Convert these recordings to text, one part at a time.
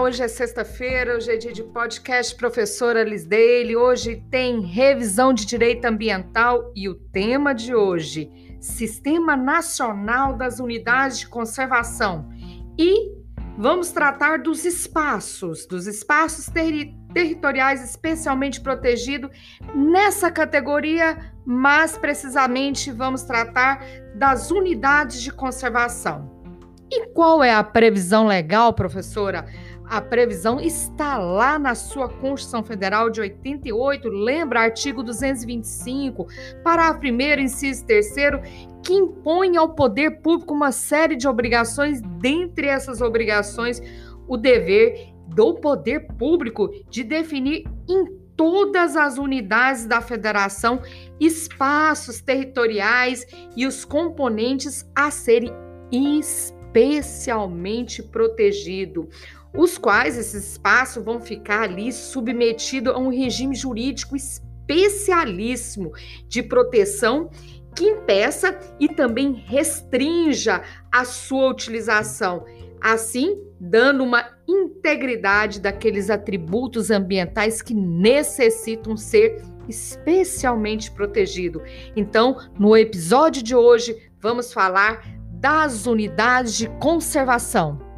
Hoje é sexta-feira, hoje é dia de podcast Professora Liz Daily. Hoje tem revisão de direito ambiental e o tema de hoje, Sistema Nacional das Unidades de Conservação. E vamos tratar dos espaços, dos espaços terri territoriais especialmente protegidos nessa categoria, mas precisamente vamos tratar das unidades de conservação. E qual é a previsão legal, professora? A previsão está lá na sua Constituição Federal de 88, lembra artigo 225, parágrafo 1 inciso 3 que impõe ao poder público uma série de obrigações, dentre essas obrigações, o dever do poder público de definir em todas as unidades da federação espaços territoriais e os componentes a serem especialmente protegido, os quais esses espaços vão ficar ali submetidos a um regime jurídico especialíssimo de proteção que impeça e também restrinja a sua utilização, assim dando uma integridade daqueles atributos ambientais que necessitam ser especialmente protegidos. Então, no episódio de hoje, vamos falar das unidades de conservação.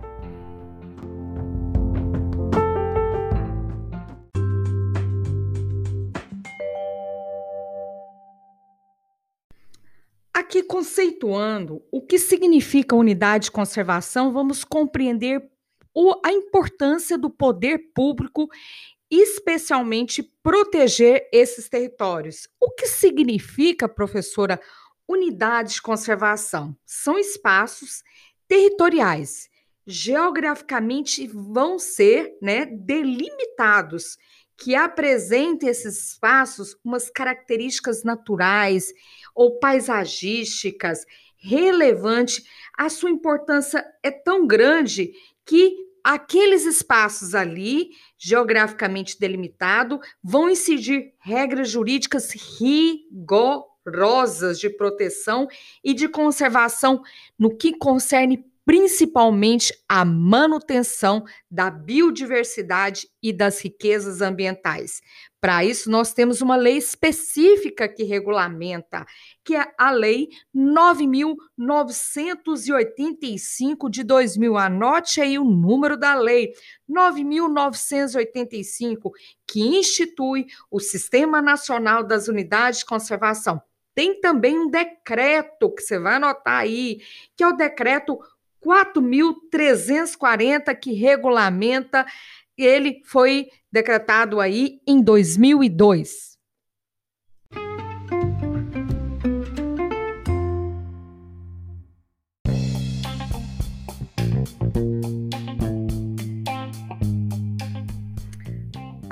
Aqui, conceituando o que significa unidade de conservação, vamos compreender o, a importância do poder público, especialmente proteger esses territórios. O que significa, professora, Unidades de conservação? São espaços territoriais, geograficamente vão ser né, delimitados, que apresentem esses espaços umas características naturais ou paisagísticas relevantes. A sua importância é tão grande que aqueles espaços ali, geograficamente delimitados, vão incidir regras jurídicas rigorosas rosas de proteção e de conservação no que concerne principalmente a manutenção da biodiversidade e das riquezas ambientais. Para isso, nós temos uma lei específica que regulamenta, que é a Lei 9.985 de 2000. Anote aí o número da lei, 9.985, que institui o Sistema Nacional das Unidades de Conservação tem também um decreto que você vai anotar aí, que é o decreto 4.340, que regulamenta, ele foi decretado aí em 2002.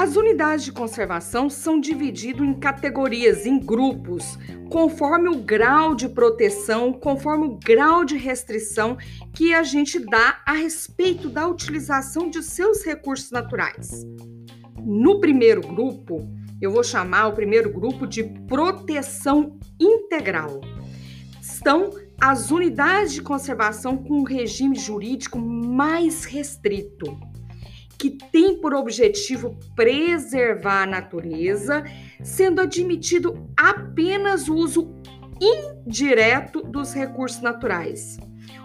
As unidades de conservação são divididas em categorias, em grupos, conforme o grau de proteção, conforme o grau de restrição que a gente dá a respeito da utilização de seus recursos naturais. No primeiro grupo, eu vou chamar o primeiro grupo de proteção integral. Estão as unidades de conservação com um regime jurídico mais restrito que tem por objetivo preservar a natureza, sendo admitido apenas o uso indireto dos recursos naturais.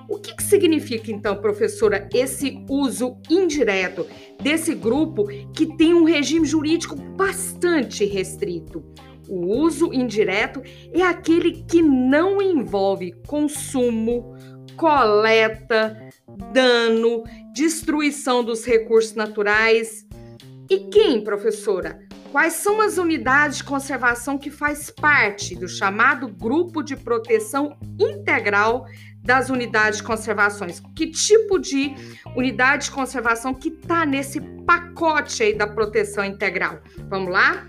O que, que, significa, então, professora, esse uso indireto desse grupo que tem um regime jurídico bastante restrito? O uso indireto é aquele que não envolve consumo, coleta, dano, destruição dos recursos naturais. E quem, professora? Quais são as unidades de conservação que faz parte do chamado grupo de proteção integral das unidades de conservações? Que tipo de unidade de conservação que está nesse pacote aí da proteção integral? Vamos lá?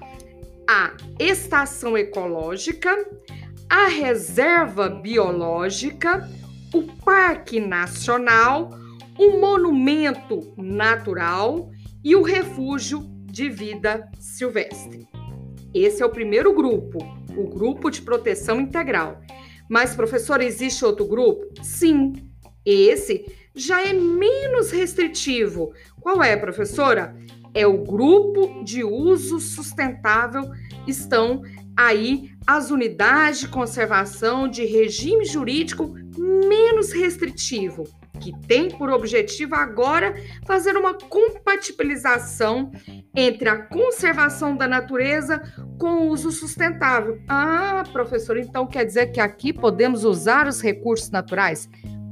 A estação ecológica, a reserva biológica, o Parque Nacional, o Monumento Natural e o Refúgio de Vida Silvestre. Esse é o primeiro grupo, o grupo de proteção integral. Mas, professor, existe outro grupo? Sim, esse já é menos restritivo. Qual é, professora? É o grupo de uso sustentável estão aí as unidades de conservação de regime jurídico menos restritivo, que tem por objetivo agora fazer uma compatibilização entre a conservação da natureza com o uso sustentável. Ah, professor, então quer dizer que aqui podemos usar os recursos naturais?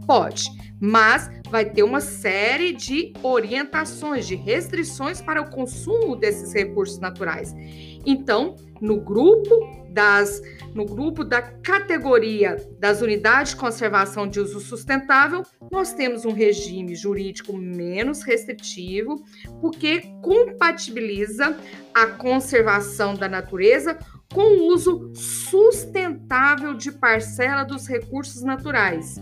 Pode, mas vai ter uma série de orientações, de restrições para o consumo desses recursos naturais. Então, no grupo das no grupo da categoria das unidades de conservação de uso sustentável, nós temos um regime jurídico menos restritivo, porque compatibiliza a conservação da natureza com o uso sustentável de parcela dos recursos naturais.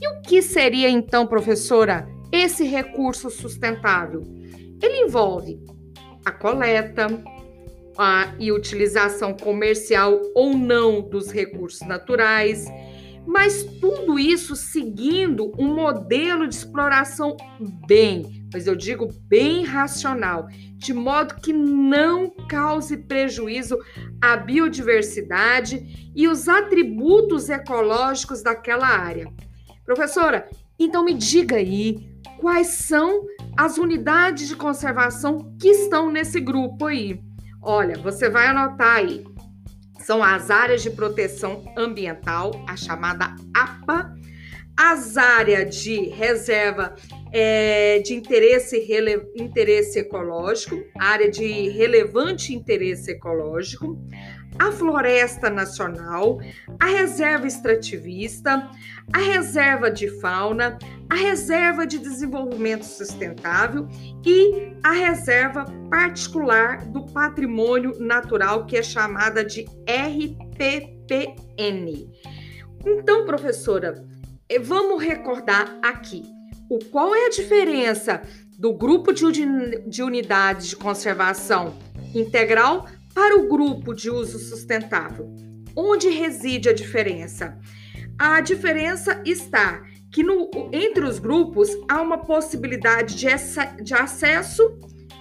E o que seria então, professora, esse recurso sustentável? Ele envolve a coleta, a, e utilização comercial ou não dos recursos naturais, mas tudo isso seguindo um modelo de exploração bem, mas eu digo bem racional, de modo que não cause prejuízo à biodiversidade e os atributos ecológicos daquela área. Professora, então me diga aí quais são as unidades de conservação que estão nesse grupo aí. Olha, você vai anotar aí. São as áreas de proteção ambiental, a chamada APA, as áreas de reserva é, de interesse, rele, interesse ecológico, área de relevante interesse ecológico, a Floresta Nacional, a Reserva Extrativista, a Reserva de Fauna, a Reserva de Desenvolvimento Sustentável e a Reserva Particular do Patrimônio Natural, que é chamada de RPPN. Então, professora, eh, vamos recordar aqui o qual é a diferença do grupo de, de unidades de conservação integral para o grupo de uso sustentável, onde reside a diferença? A diferença está que no, entre os grupos há uma possibilidade de, de acesso,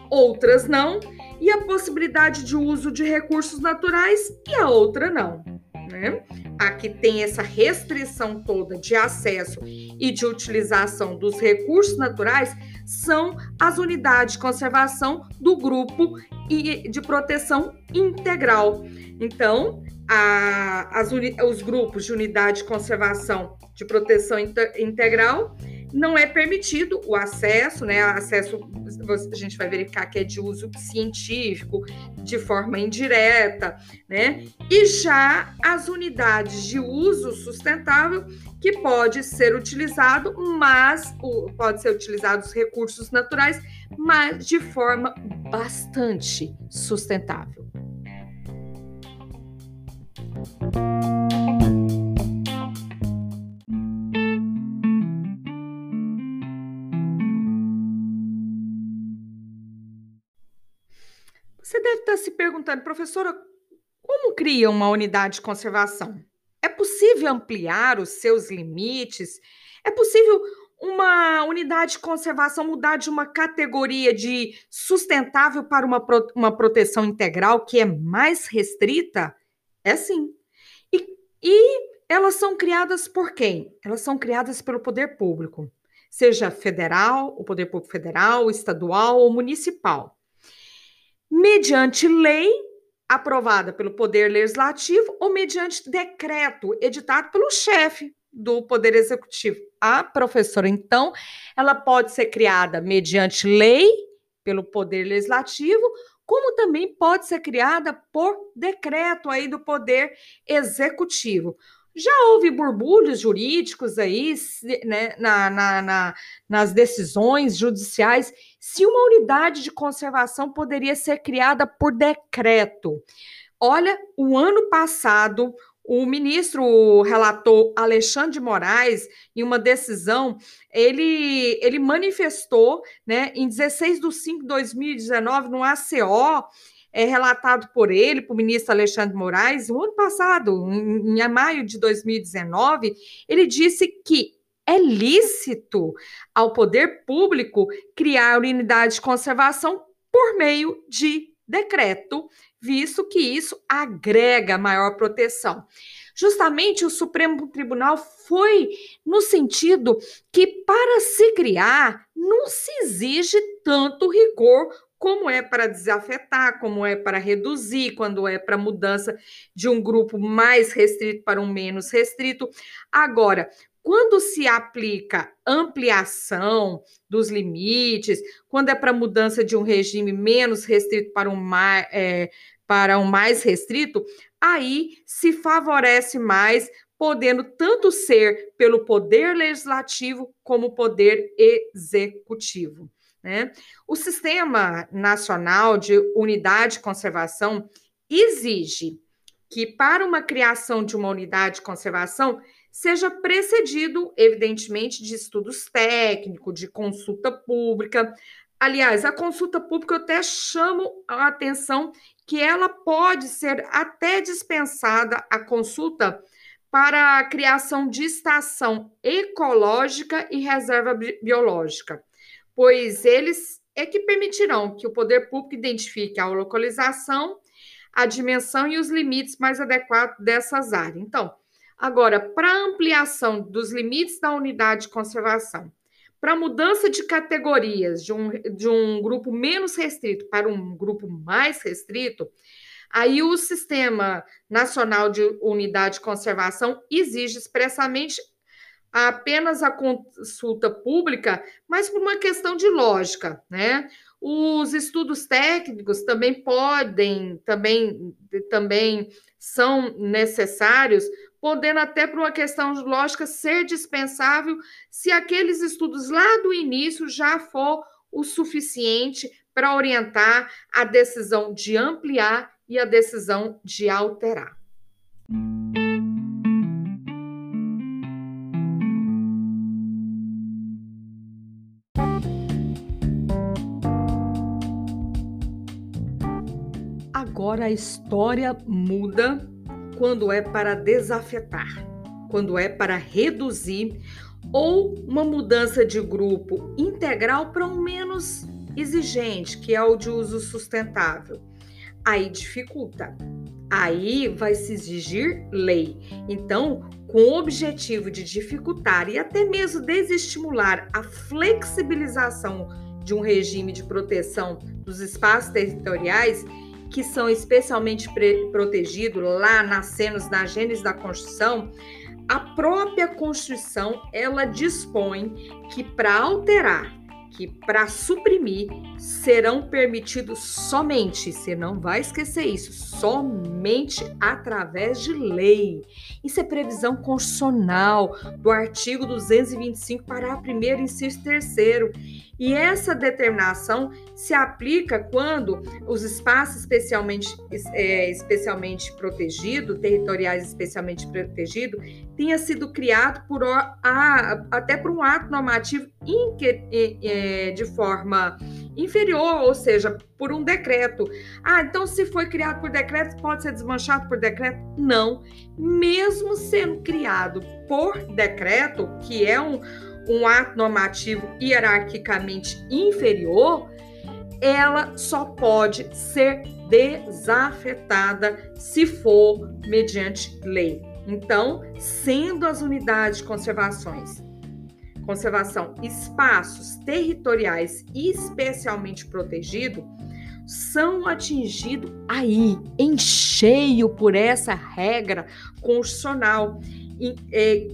outras não, e a possibilidade de uso de recursos naturais e a outra não. Né? Aqui tem essa restrição toda de acesso e de utilização dos recursos naturais são as unidades de conservação do grupo de proteção integral. Então, a, as, os grupos de unidade de conservação de proteção integral não é permitido o acesso, né? Acesso a gente vai verificar que é de uso científico, de forma indireta, né? E já as unidades de uso sustentável que pode ser utilizado, mas pode ser utilizado os recursos naturais, mas de forma bastante sustentável. Você deve estar se perguntando, professora, como cria uma unidade de conservação? É possível ampliar os seus limites? É possível uma unidade de conservação mudar de uma categoria de sustentável para uma, uma proteção integral que é mais restrita? É sim. E, e elas são criadas por quem? Elas são criadas pelo poder público, seja federal, o poder público federal, estadual ou municipal mediante lei aprovada pelo Poder Legislativo ou mediante decreto editado pelo chefe do Poder Executivo. A professora, então, ela pode ser criada mediante lei pelo Poder Legislativo, como também pode ser criada por decreto aí do Poder Executivo. Já houve burbulhos jurídicos aí, né, na, na, na, nas decisões judiciais, se uma unidade de conservação poderia ser criada por decreto. Olha, o ano passado, o ministro relator Alexandre de Moraes, em uma decisão, ele, ele manifestou, né, em 16 de 5 de 2019, no ACO, é relatado por ele, para o ministro Alexandre Moraes, no ano passado, em, em maio de 2019, ele disse que é lícito ao poder público criar unidade de conservação por meio de decreto, visto que isso agrega maior proteção. Justamente o Supremo Tribunal foi no sentido que para se criar não se exige tanto rigor como é para desafetar, como é para reduzir, quando é para mudança de um grupo mais restrito para um menos restrito. Agora, quando se aplica ampliação dos limites, quando é para mudança de um regime menos restrito para um mais, é, para um mais restrito, aí se favorece mais, podendo tanto ser pelo poder legislativo como poder executivo. Né? O Sistema Nacional de Unidade de Conservação exige que, para uma criação de uma unidade de conservação, seja precedido, evidentemente, de estudos técnicos, de consulta pública. Aliás, a consulta pública eu até chamo a atenção que ela pode ser até dispensada a consulta para a criação de estação ecológica e reserva biológica pois eles é que permitirão que o poder público identifique a localização, a dimensão e os limites mais adequados dessas áreas. Então, agora, para ampliação dos limites da unidade de conservação, para mudança de categorias de um, de um grupo menos restrito para um grupo mais restrito, aí o Sistema Nacional de Unidade de Conservação exige expressamente apenas a consulta pública, mas por uma questão de lógica, né? Os estudos técnicos também podem, também, também são necessários, podendo até por uma questão de lógica ser dispensável se aqueles estudos lá do início já for o suficiente para orientar a decisão de ampliar e a decisão de alterar. Agora a história muda quando é para desafetar, quando é para reduzir ou uma mudança de grupo integral para um menos exigente, que é o de uso sustentável. Aí dificulta. Aí vai se exigir lei. Então, com o objetivo de dificultar e até mesmo desestimular a flexibilização de um regime de proteção dos espaços territoriais, que são especialmente protegidos lá nas cenas da Gênesis da Constituição, a própria Constituição ela dispõe que para alterar, que para suprimir serão permitidos somente, você não vai esquecer isso, somente através de lei. Isso é previsão constitucional do artigo 225, parágrafo 1 inciso 3 e essa determinação se aplica quando os espaços especialmente, é, especialmente protegidos, territoriais especialmente protegidos, tenha sido criado por a, até por um ato normativo é, de forma inferior, ou seja, por um decreto. Ah, então se foi criado por decreto, pode ser desmanchado por decreto? Não. Mesmo sendo criado por decreto, que é um um ato normativo hierarquicamente inferior, ela só pode ser desafetada se for mediante lei. Então, sendo as unidades de conservações, conservação espaços territoriais especialmente protegidos, são atingidos aí em cheio por essa regra constitucional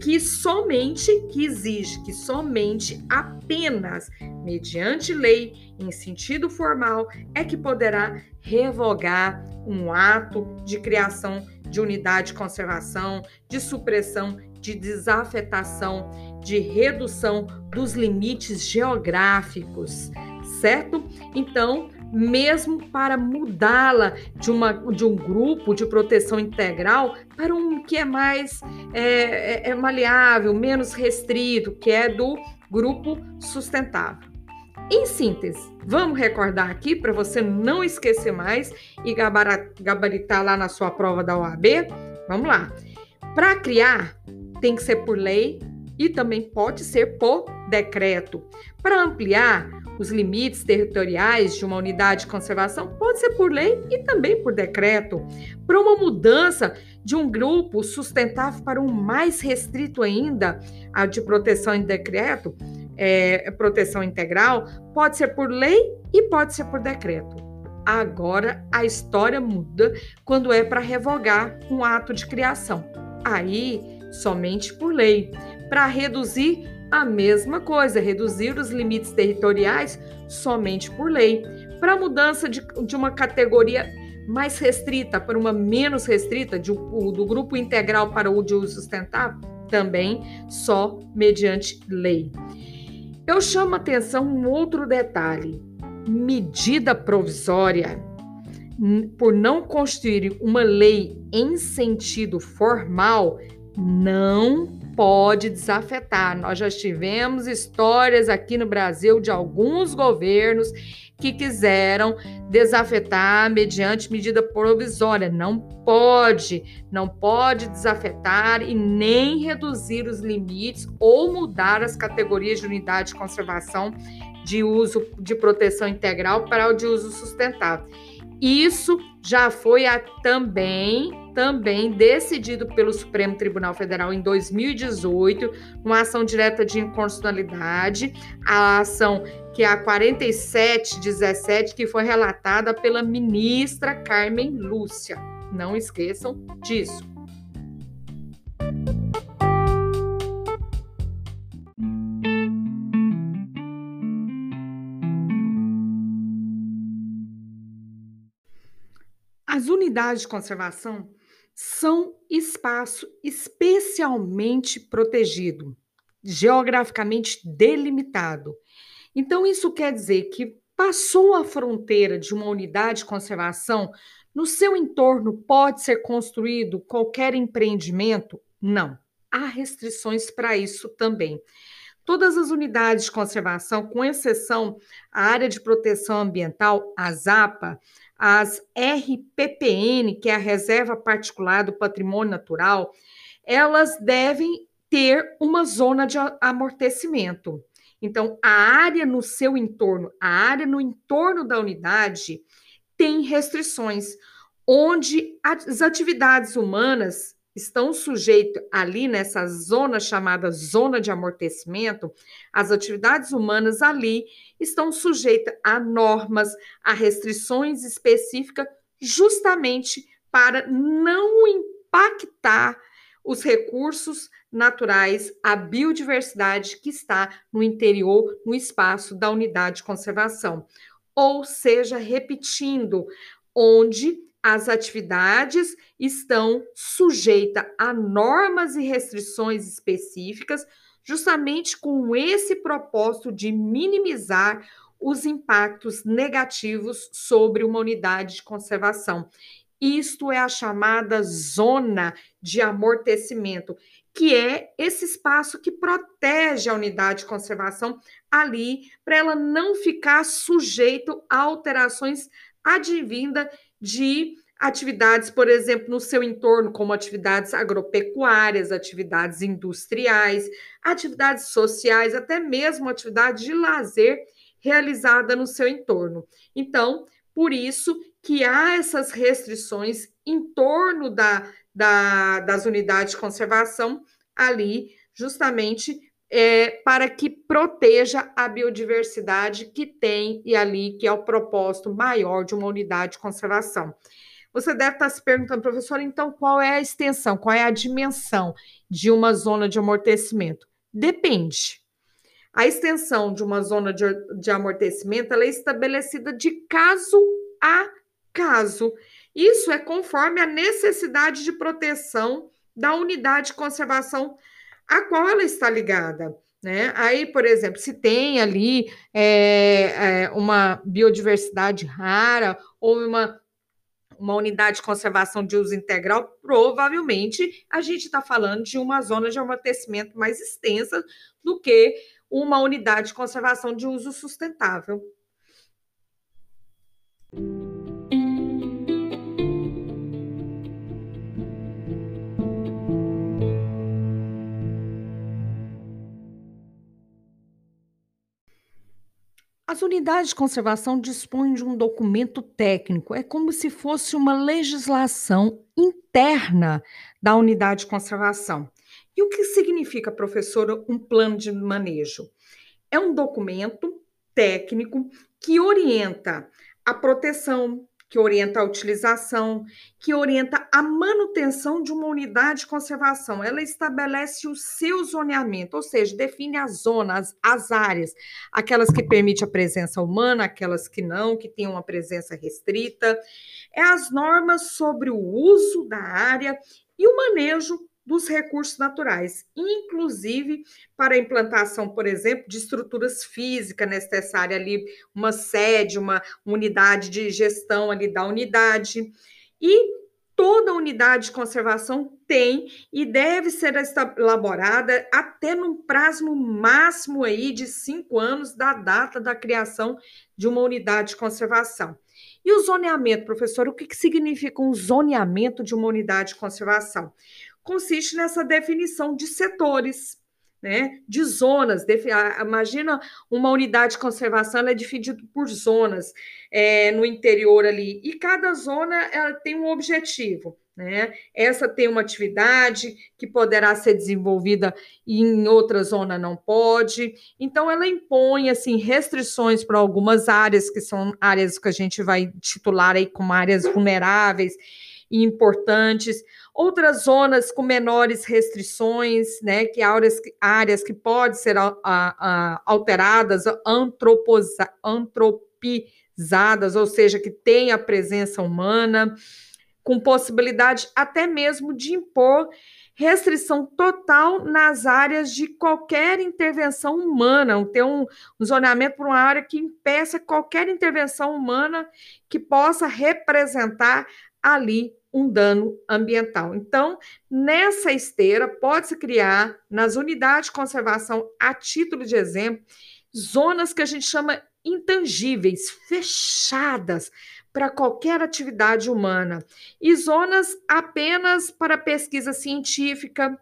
que somente, que exige que somente apenas mediante lei, em sentido formal, é que poderá revogar um ato de criação de unidade de conservação, de supressão, de desafetação, de redução dos limites geográficos, certo? Então, mesmo para mudá-la de, uma, de um grupo de proteção integral para um que é mais é, é, é maleável, menos restrito, que é do grupo sustentável. Em síntese, vamos recordar aqui para você não esquecer mais e gabaritar lá na sua prova da OAB? Vamos lá. Para criar, tem que ser por lei e também pode ser por decreto. Para ampliar os limites territoriais de uma unidade de conservação, pode ser por lei e também por decreto. Para uma mudança de um grupo sustentável para um mais restrito ainda, a de proteção em decreto, é, proteção integral, pode ser por lei e pode ser por decreto. Agora a história muda quando é para revogar um ato de criação. Aí, somente por lei. Para reduzir a mesma coisa, reduzir os limites territoriais somente por lei. Para mudança de, de uma categoria mais restrita para uma menos restrita, de, do grupo integral para o de uso sustentável, também só mediante lei. Eu chamo atenção um outro detalhe: medida provisória, por não constituir uma lei em sentido formal, não pode desafetar. Nós já tivemos histórias aqui no Brasil de alguns governos que quiseram desafetar mediante medida provisória. Não pode, não pode desafetar e nem reduzir os limites ou mudar as categorias de unidade de conservação de uso de proteção integral para o de uso sustentável. Isso já foi a, também também decidido pelo Supremo Tribunal Federal em 2018, uma ação direta de inconstitucionalidade, a ação que é a 4717, que foi relatada pela ministra Carmen Lúcia. Não esqueçam disso. As unidades de conservação são espaço especialmente protegido, geograficamente delimitado. Então, isso quer dizer que passou a fronteira de uma unidade de conservação, no seu entorno pode ser construído qualquer empreendimento? Não. Há restrições para isso também. Todas as unidades de conservação, com exceção a área de proteção ambiental, a ZAPA, as RPPN, que é a Reserva Particular do Patrimônio Natural, elas devem ter uma zona de amortecimento. Então, a área no seu entorno, a área no entorno da unidade, tem restrições, onde as atividades humanas estão sujeitos ali nessa zona chamada zona de amortecimento, as atividades humanas ali estão sujeitas a normas, a restrições específicas, justamente para não impactar os recursos naturais, a biodiversidade que está no interior, no espaço da unidade de conservação. Ou seja, repetindo, onde as atividades estão sujeitas a normas e restrições específicas, justamente com esse propósito de minimizar os impactos negativos sobre uma unidade de conservação. Isto é a chamada zona de amortecimento, que é esse espaço que protege a unidade de conservação ali, para ela não ficar sujeito a alterações advindas de atividades, por exemplo, no seu entorno, como atividades agropecuárias, atividades industriais, atividades sociais, até mesmo atividade de lazer realizada no seu entorno. Então, por isso que há essas restrições em torno da, da, das unidades de conservação ali, justamente é, para que proteja a biodiversidade que tem e ali que é o propósito maior de uma unidade de conservação. Você deve estar se perguntando, professor, então qual é a extensão, qual é a dimensão de uma zona de amortecimento? Depende. A extensão de uma zona de, de amortecimento é estabelecida de caso a caso. Isso é conforme a necessidade de proteção da unidade de conservação a qual ela está ligada. Né? Aí, por exemplo, se tem ali é, é, uma biodiversidade rara ou uma, uma unidade de conservação de uso integral, provavelmente a gente está falando de uma zona de amortecimento mais extensa do que uma unidade de conservação de uso sustentável. As unidades de conservação dispõem de um documento técnico, é como se fosse uma legislação interna da unidade de conservação. E o que significa, professora, um plano de manejo? É um documento técnico que orienta a proteção, que orienta a utilização, que orienta a manutenção de uma unidade de conservação. Ela estabelece o seu zoneamento, ou seja, define as zonas, as áreas, aquelas que permitem a presença humana, aquelas que não, que têm uma presença restrita. É as normas sobre o uso da área e o manejo dos recursos naturais, inclusive para a implantação, por exemplo, de estruturas físicas necessárias ali, uma sede, uma unidade de gestão ali da unidade. E toda unidade de conservação tem e deve ser elaborada até num prazo máximo aí de cinco anos da data da criação de uma unidade de conservação. E o zoneamento, professor, o que, que significa um zoneamento de uma unidade de conservação? Consiste nessa definição de setores, né, de zonas. Imagina uma unidade de conservação, ela é dividida por zonas é, no interior ali, e cada zona ela tem um objetivo. Né? Essa tem uma atividade que poderá ser desenvolvida e em outra zona não pode. Então, ela impõe assim restrições para algumas áreas que são áreas que a gente vai titular aí como áreas vulneráveis e importantes, outras zonas com menores restrições, né, que áreas, áreas que podem ser a, a, alteradas, antroposa, antropizadas, ou seja, que tem a presença humana, com possibilidade até mesmo de impor restrição total nas áreas de qualquer intervenção humana, ter um, um zoneamento para uma área que impeça qualquer intervenção humana que possa representar ali um dano ambiental. Então, nessa esteira, pode-se criar, nas unidades de conservação, a título de exemplo, zonas que a gente chama intangíveis, fechadas para qualquer atividade humana, e zonas apenas para pesquisa científica,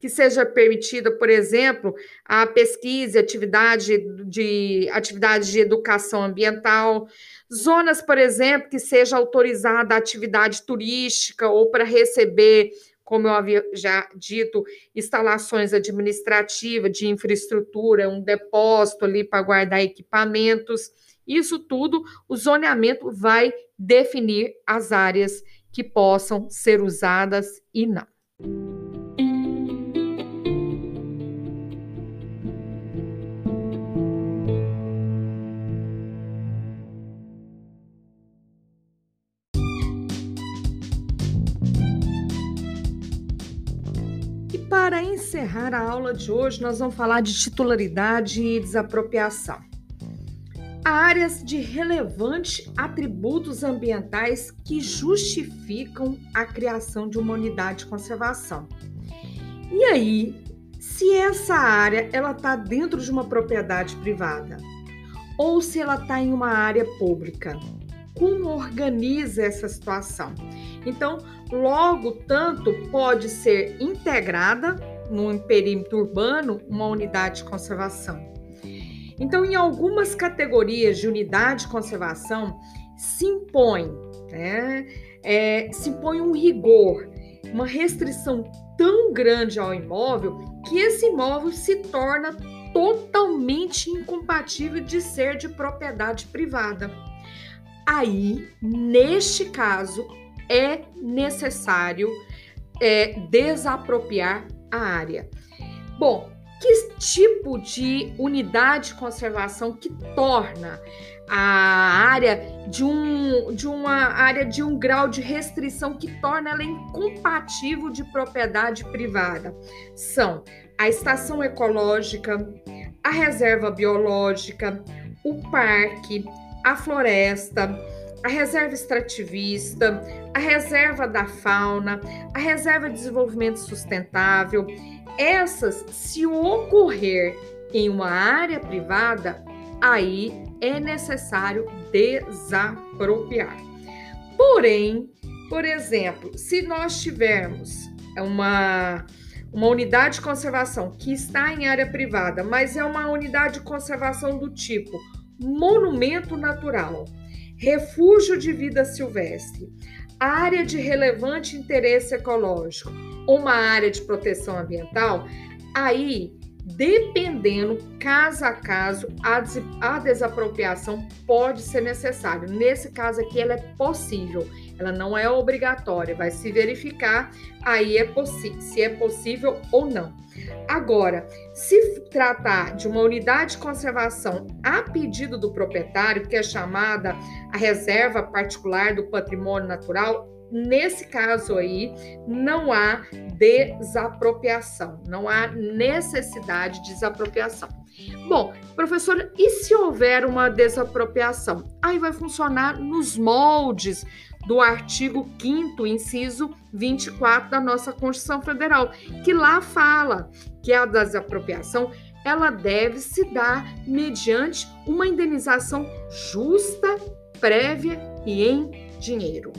que seja permitida, por exemplo, a pesquisa e atividade de, atividade de educação ambiental, zonas, por exemplo, que seja autorizada a atividade turística ou para receber, como eu havia já dito, instalações administrativas de infraestrutura, um depósito ali para guardar equipamentos. Isso tudo, o zoneamento vai definir as áreas que possam ser usadas e não. Para encerrar a aula de hoje, nós vamos falar de titularidade e desapropriação. Áreas de relevantes atributos ambientais que justificam a criação de uma unidade de conservação. E aí, se essa área ela está dentro de uma propriedade privada ou se ela está em uma área pública, como organiza essa situação? Então, logo, tanto pode ser integrada num perímetro urbano uma unidade de conservação. Então, em algumas categorias de unidade de conservação, se impõe, né, é, se impõe um rigor, uma restrição tão grande ao imóvel que esse imóvel se torna totalmente incompatível de ser de propriedade privada. Aí, neste caso, é necessário é, desapropriar a área. Bom, que tipo de unidade de conservação que torna a área de, um, de uma área de um grau de restrição que torna ela incompatível de propriedade privada? São a estação ecológica, a reserva biológica, o parque, a floresta, a reserva extrativista, a reserva da fauna, a reserva de desenvolvimento sustentável. Essas, se ocorrer em uma área privada, aí é necessário desapropriar. Porém, por exemplo, se nós tivermos uma, uma unidade de conservação que está em área privada, mas é uma unidade de conservação do tipo monumento natural, refúgio de vida silvestre, área de relevante interesse ecológico, uma área de proteção ambiental, aí dependendo, caso a caso, a, desapropriação pode ser necessária. Nesse caso aqui, ela é possível, ela não é obrigatória, vai se verificar aí é se é possível ou não. Agora, se tratar de uma unidade de conservação a pedido do proprietário, que é chamada a reserva particular do patrimônio natural, Nesse caso aí, não há desapropriação, não há necessidade de desapropriação. Bom, professora, e se houver uma desapropriação? Aí vai funcionar nos moldes do artigo 5 inciso 24 da nossa Constituição Federal, que lá fala que a desapropriação ela deve se dar mediante uma indenização justa, prévia e em dinheiro.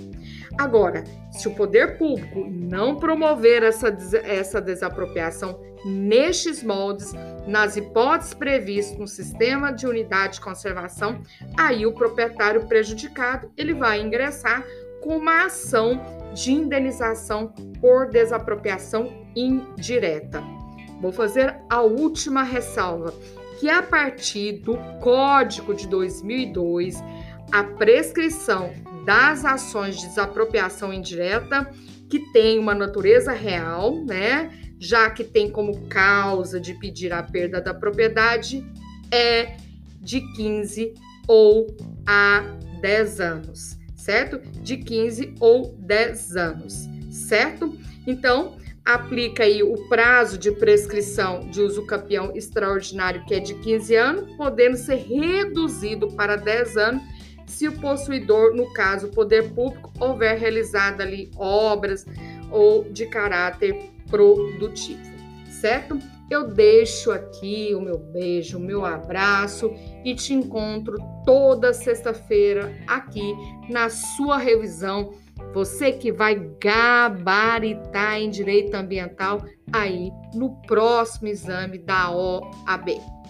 Agora, se o poder público não promover essa, essa desapropriação nestes moldes, nas hipóteses previstas no sistema de unidade de conservação, aí o proprietário prejudicado ele vai ingressar com uma ação de indenização por desapropriação indireta. Vou fazer a última ressalva, que a partir do Código de 2002, a prescrição das ações de desapropriação indireta que tem uma natureza real, né? Já que tem como causa de pedir a perda da propriedade é de 15 ou a 10 anos, certo? De 15 ou 10 anos, certo? Então, aplica aí o prazo de prescrição de uso capião extraordinário, que é de 15 anos, podendo ser reduzido para 10 anos se o possuidor, no caso o poder público, houver realizado ali obras ou de caráter produtivo, certo? Eu deixo aqui o meu beijo, o meu abraço e te encontro toda sexta-feira aqui na sua revisão. Você que vai gabaritar em direito ambiental aí no próximo exame da OAB.